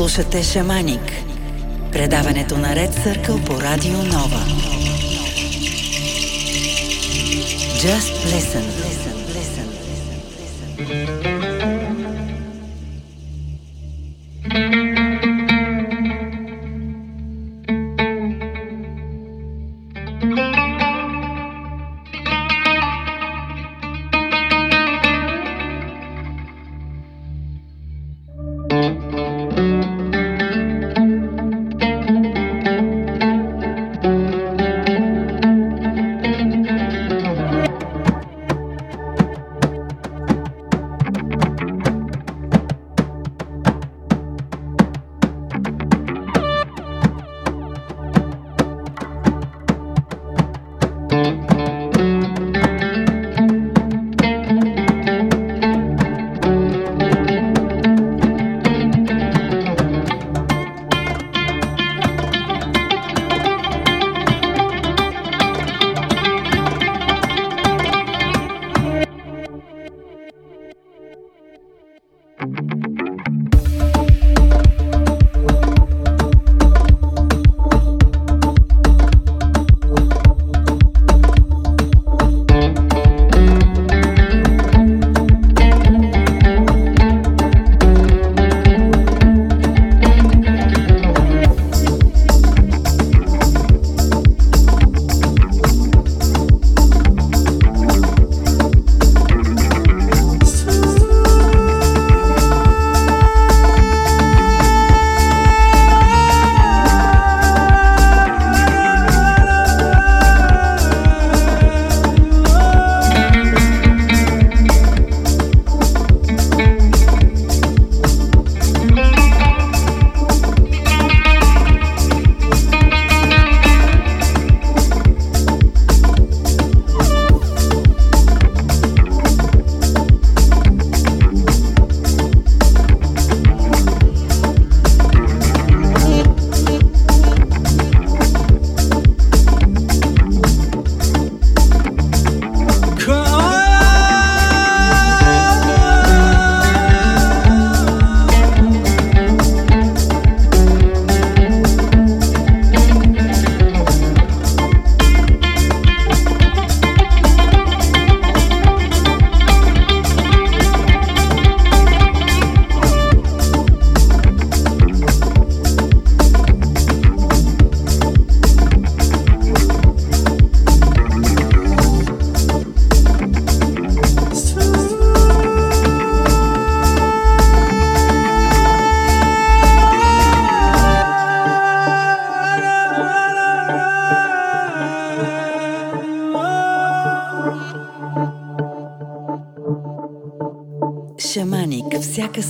Слушате Шаманик. Предаването на Ред Съркъл по Радио Нова. Just listen. listen, listen, listen, listen.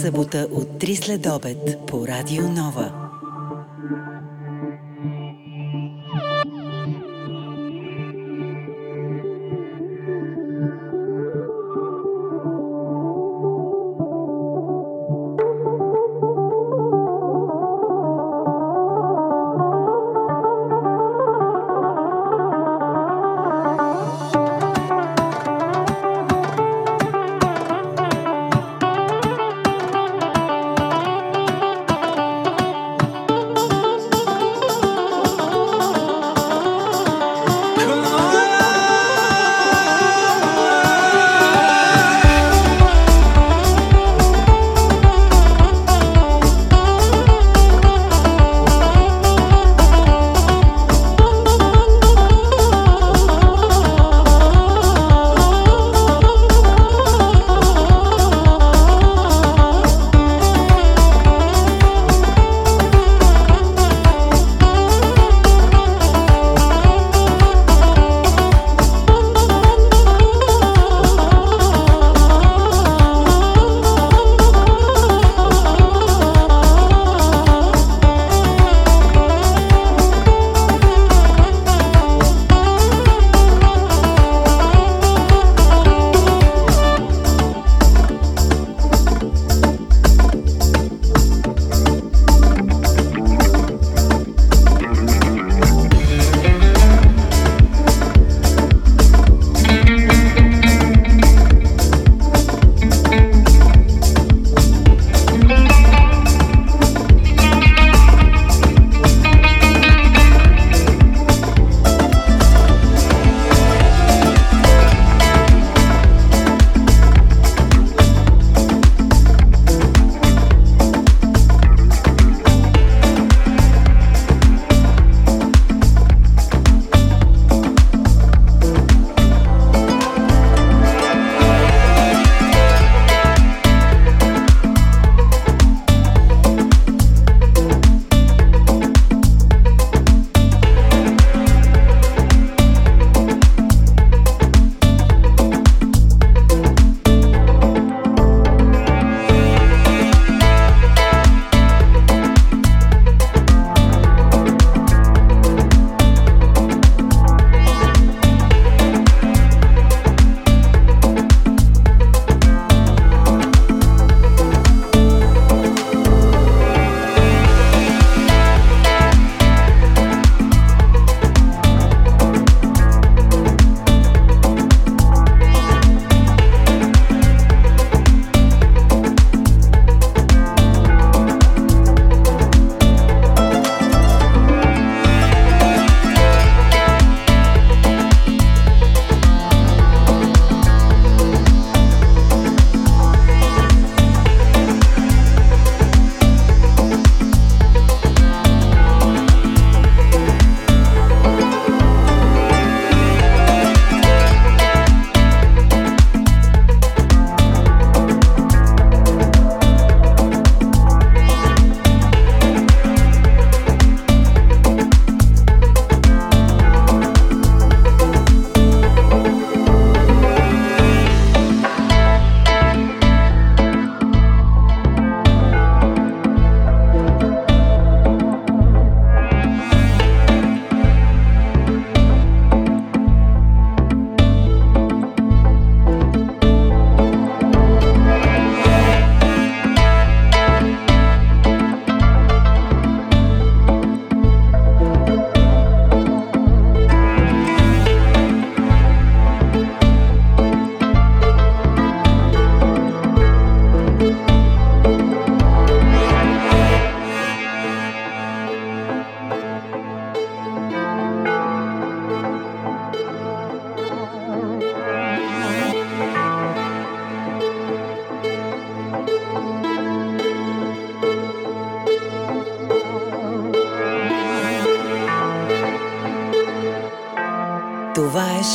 Събота от 3 след обед по Радио Нова.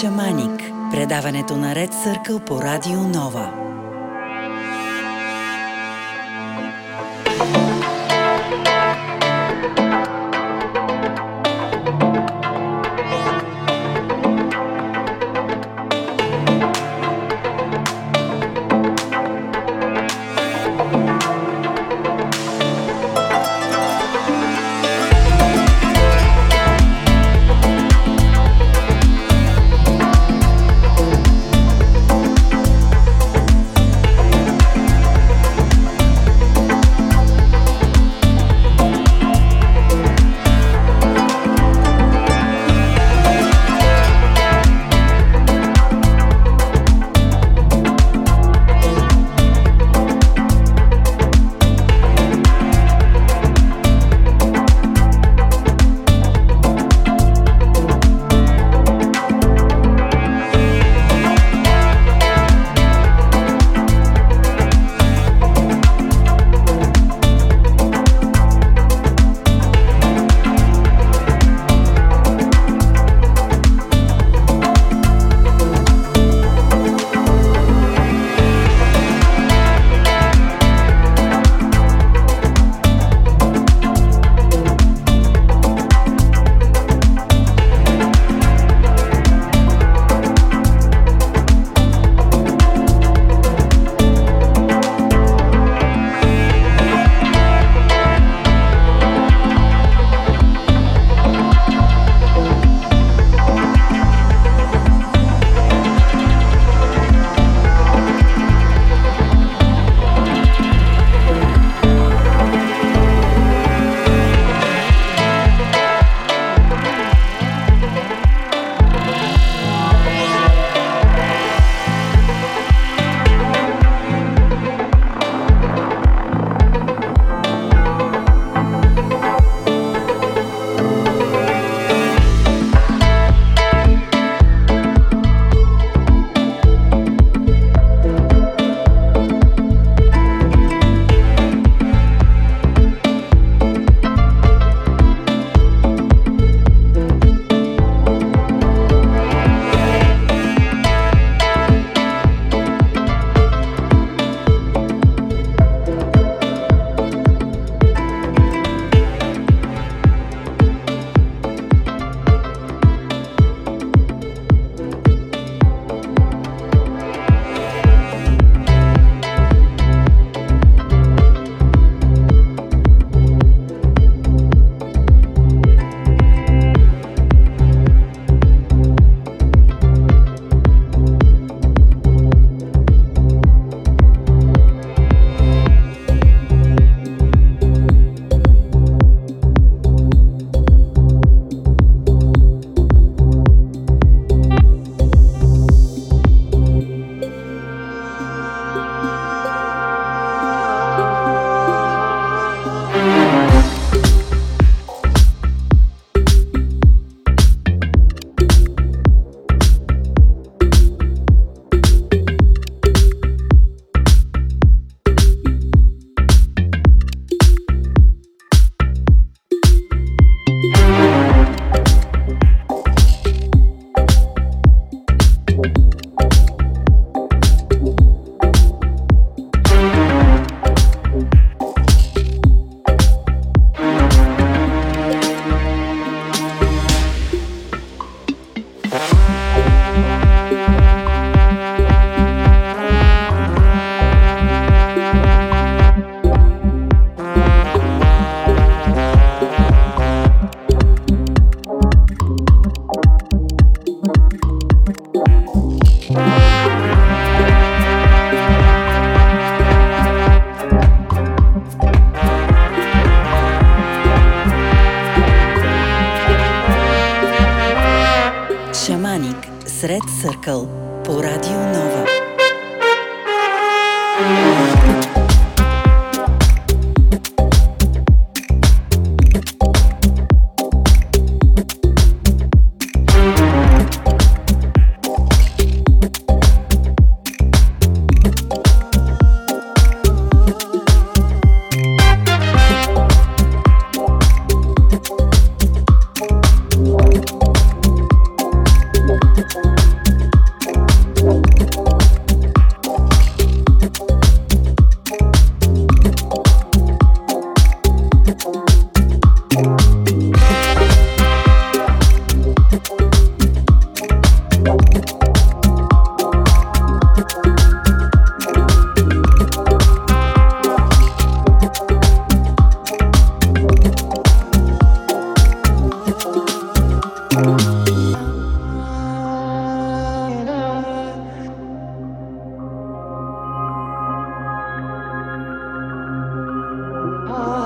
Шаманик. Предаването на Ред Съркъл по Радио Нова. Oh.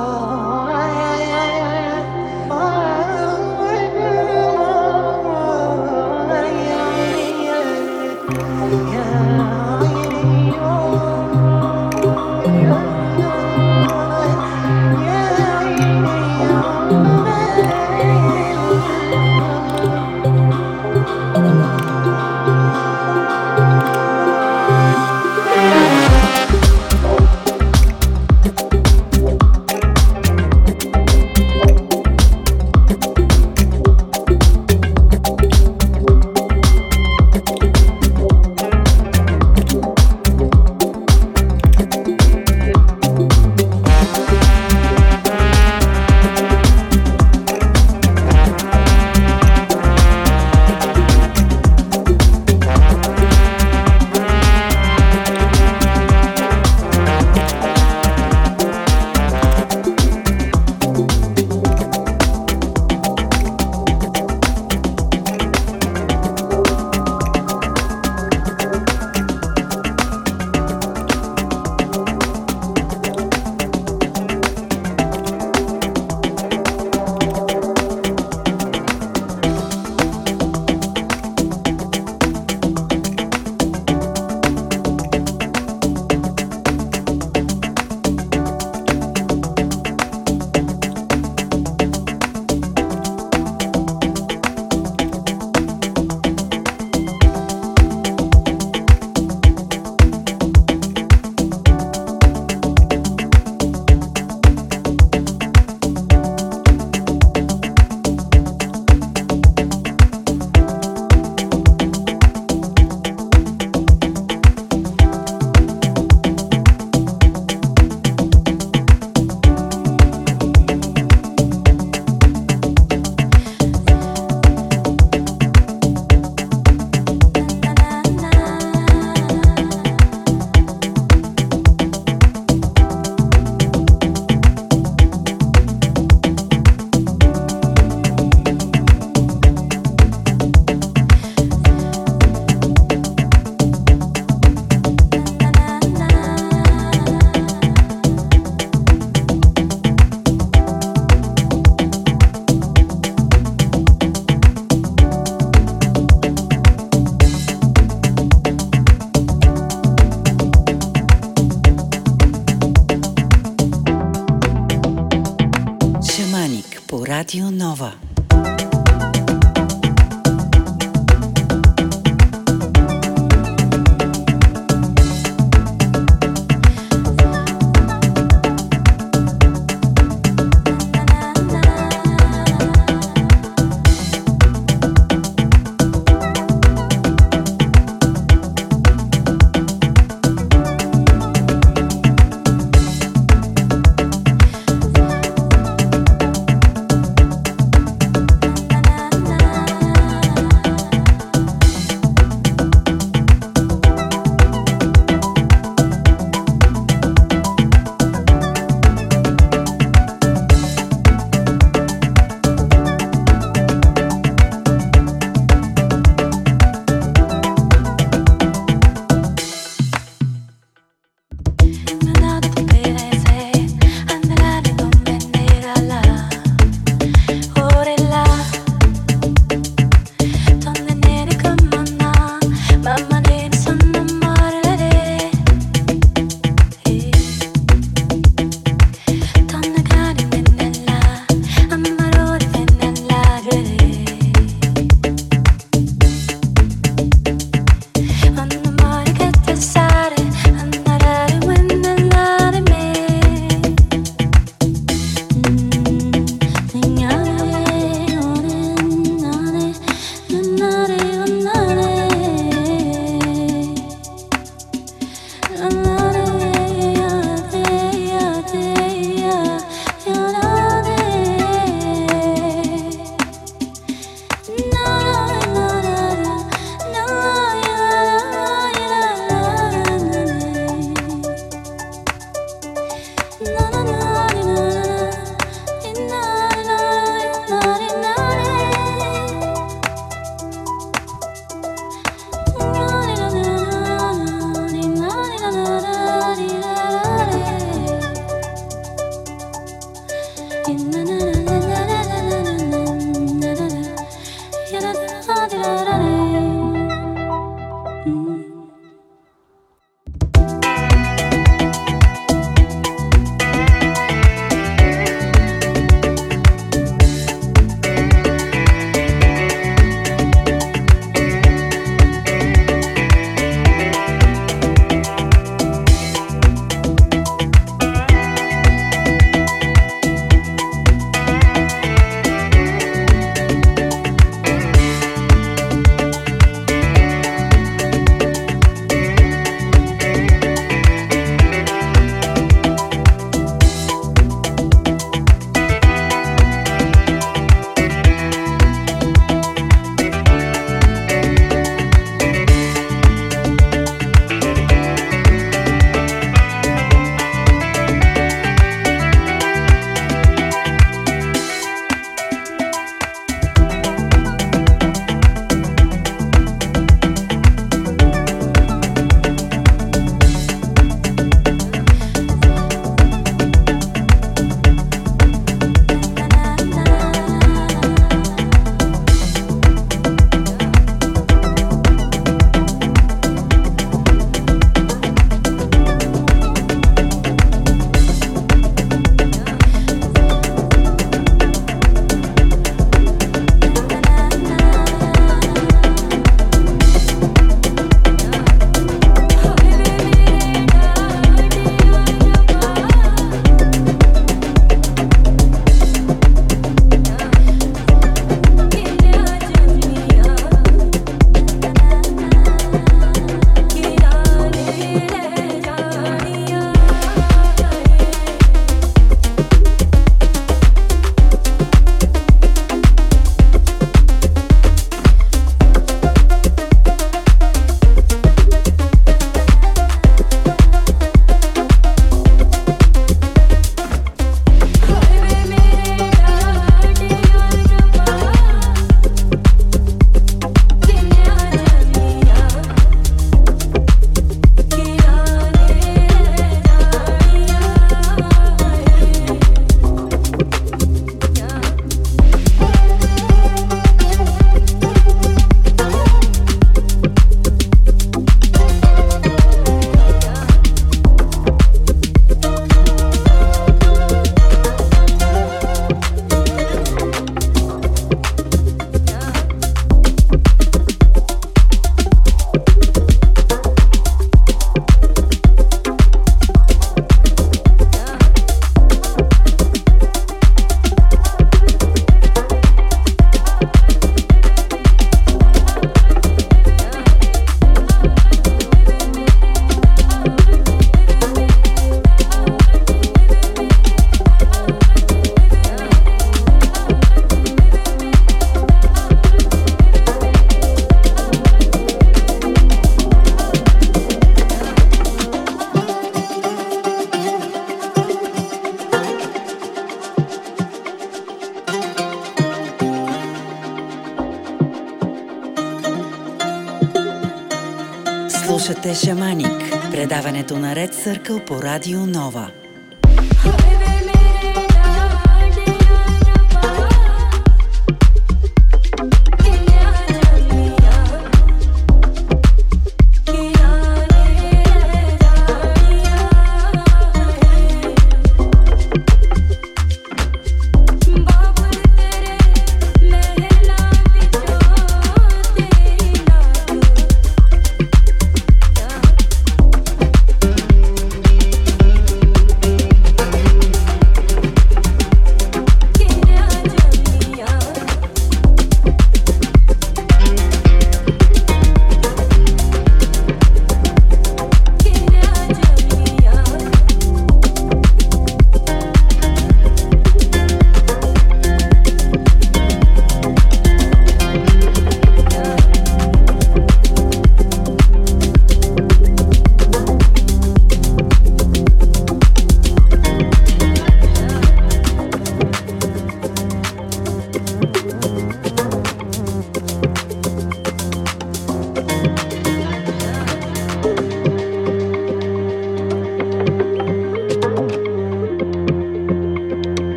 Слушате Шаманик, предаването на Ред Съркъл по Радио Нова.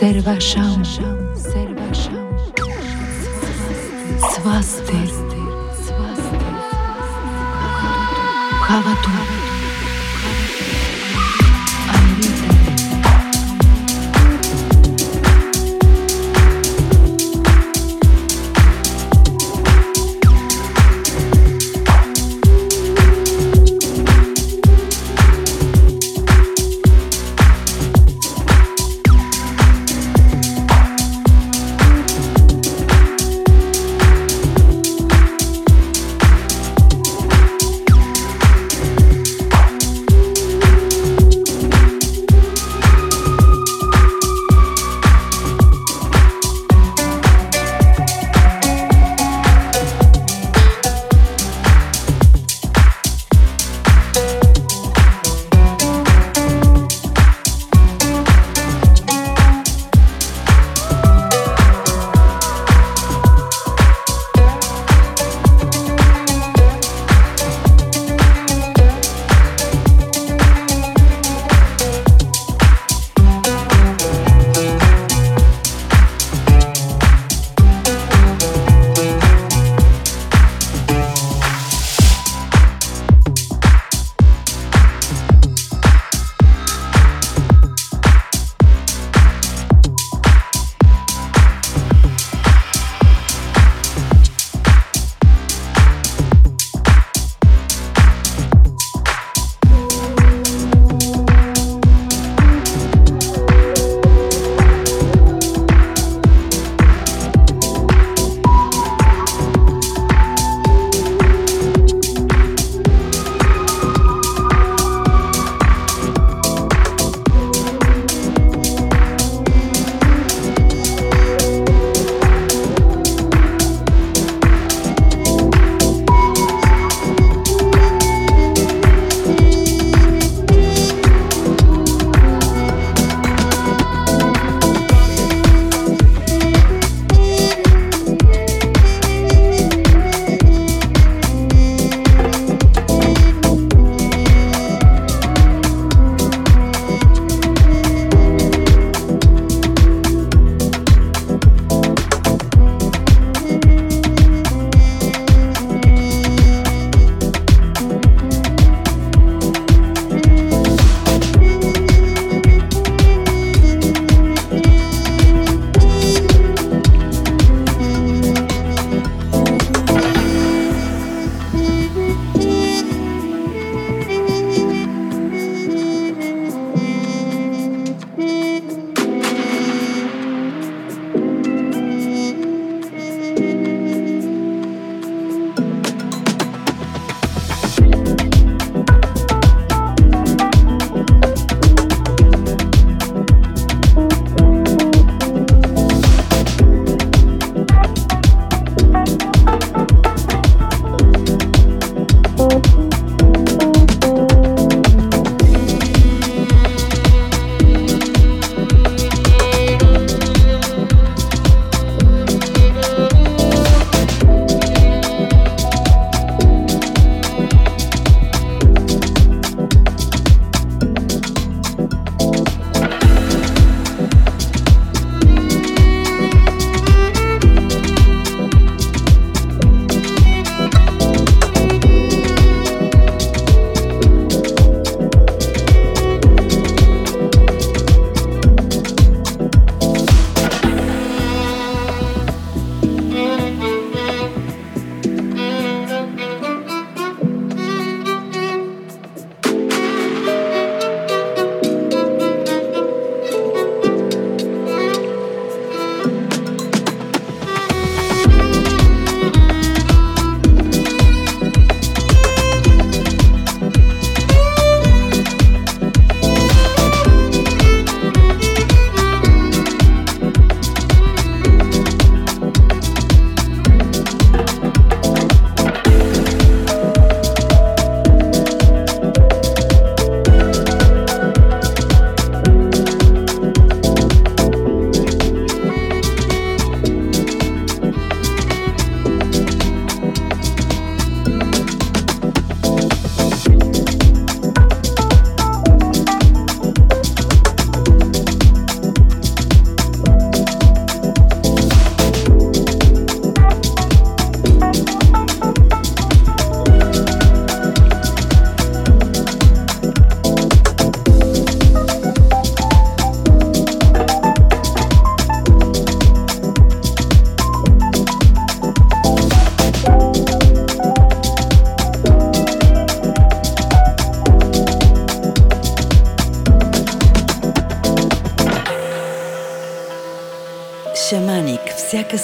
Servasham, Svastir, Kavatu.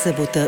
se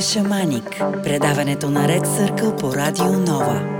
Шаманик. Предаването на Ред Съркъл по Радио Нова.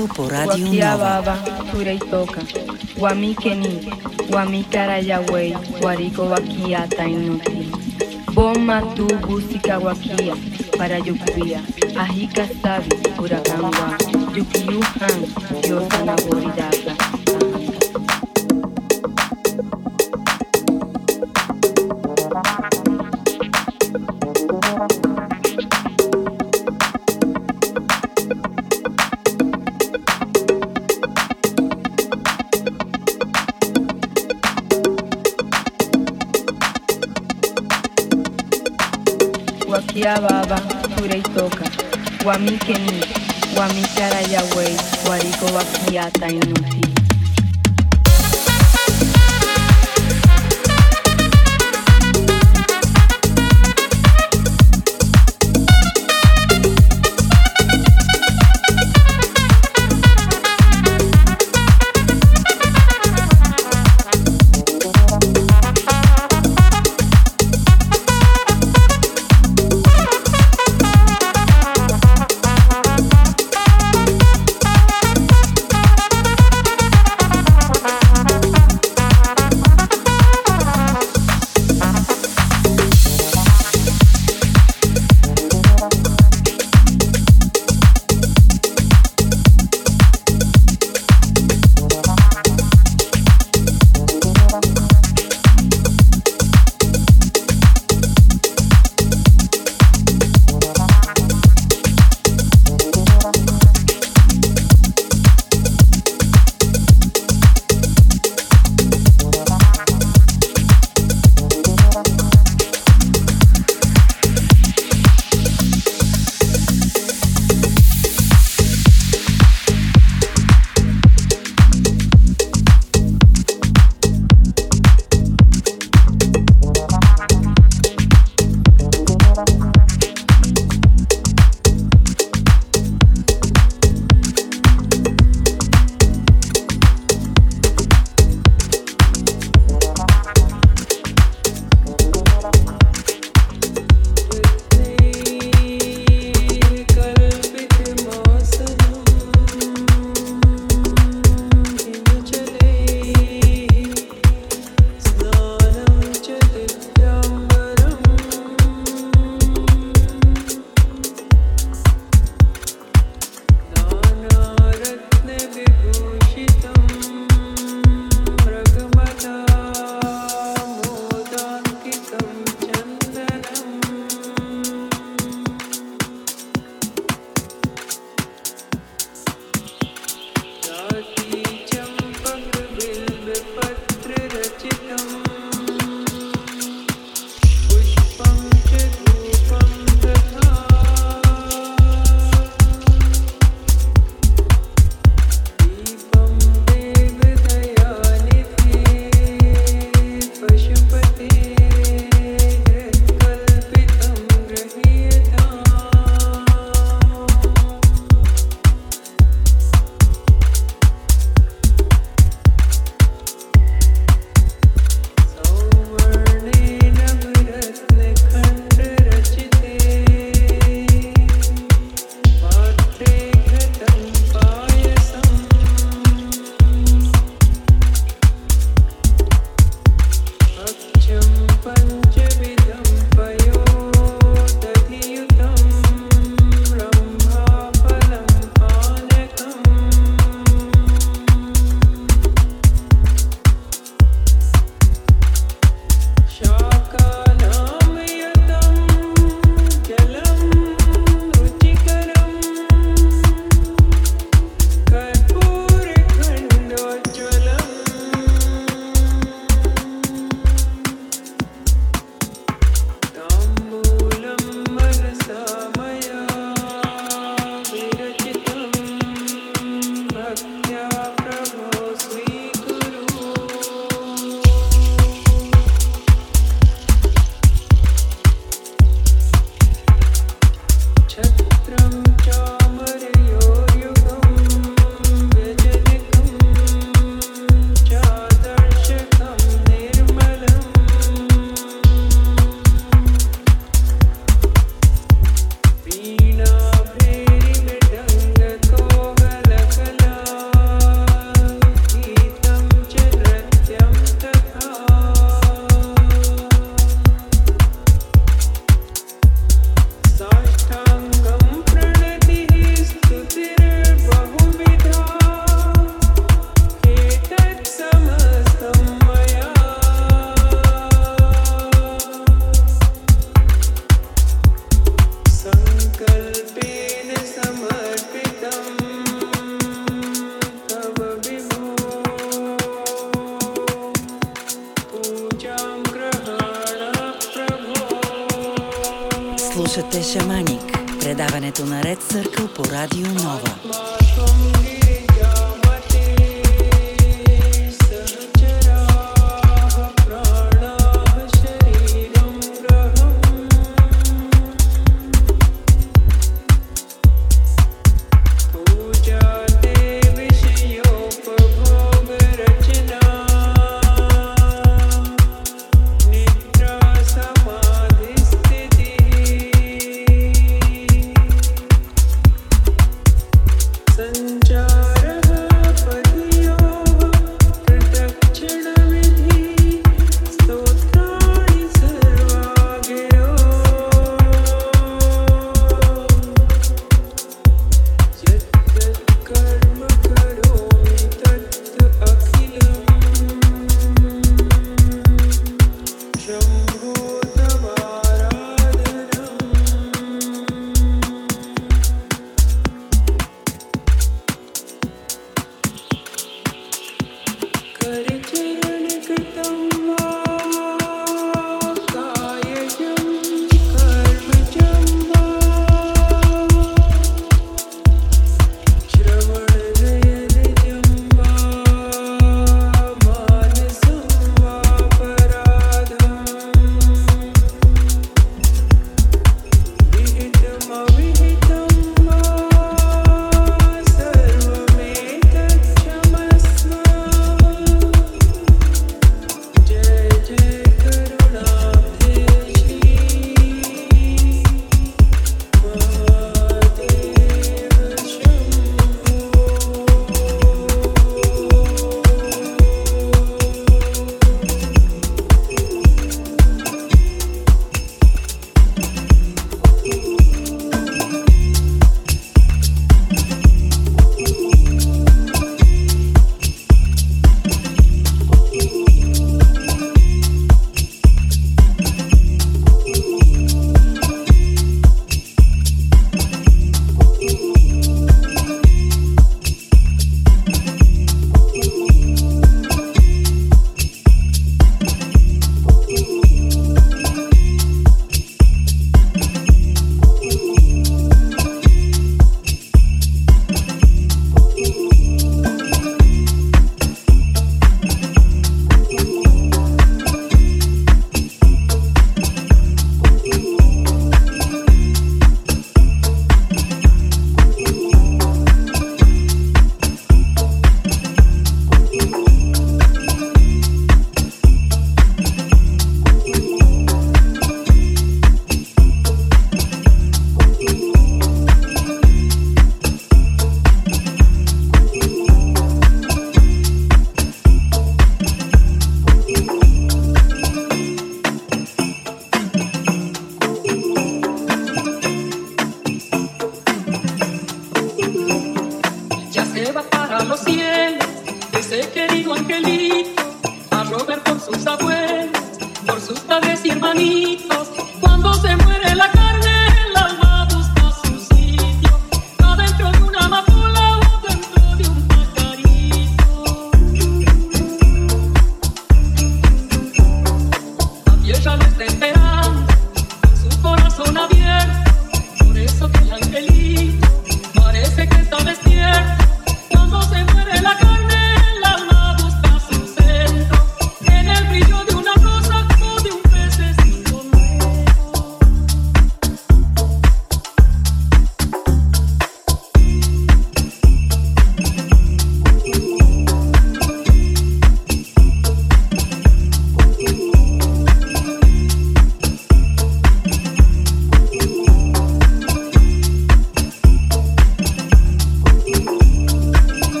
Producido por Radio Nova. Tureitoca, Guamikeni, Guamicarayagüey, Guarico Guaquía, Tainutli. Boma tu busika guaquía, para Yucuya, Ajica Sabi, Huracán Guá, Yukiuhan, Diosa Naboridad. Yababa, Kureitoka, Guamikeni, Guamikara Yahweh, Guarico Bakiata Inuti.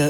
En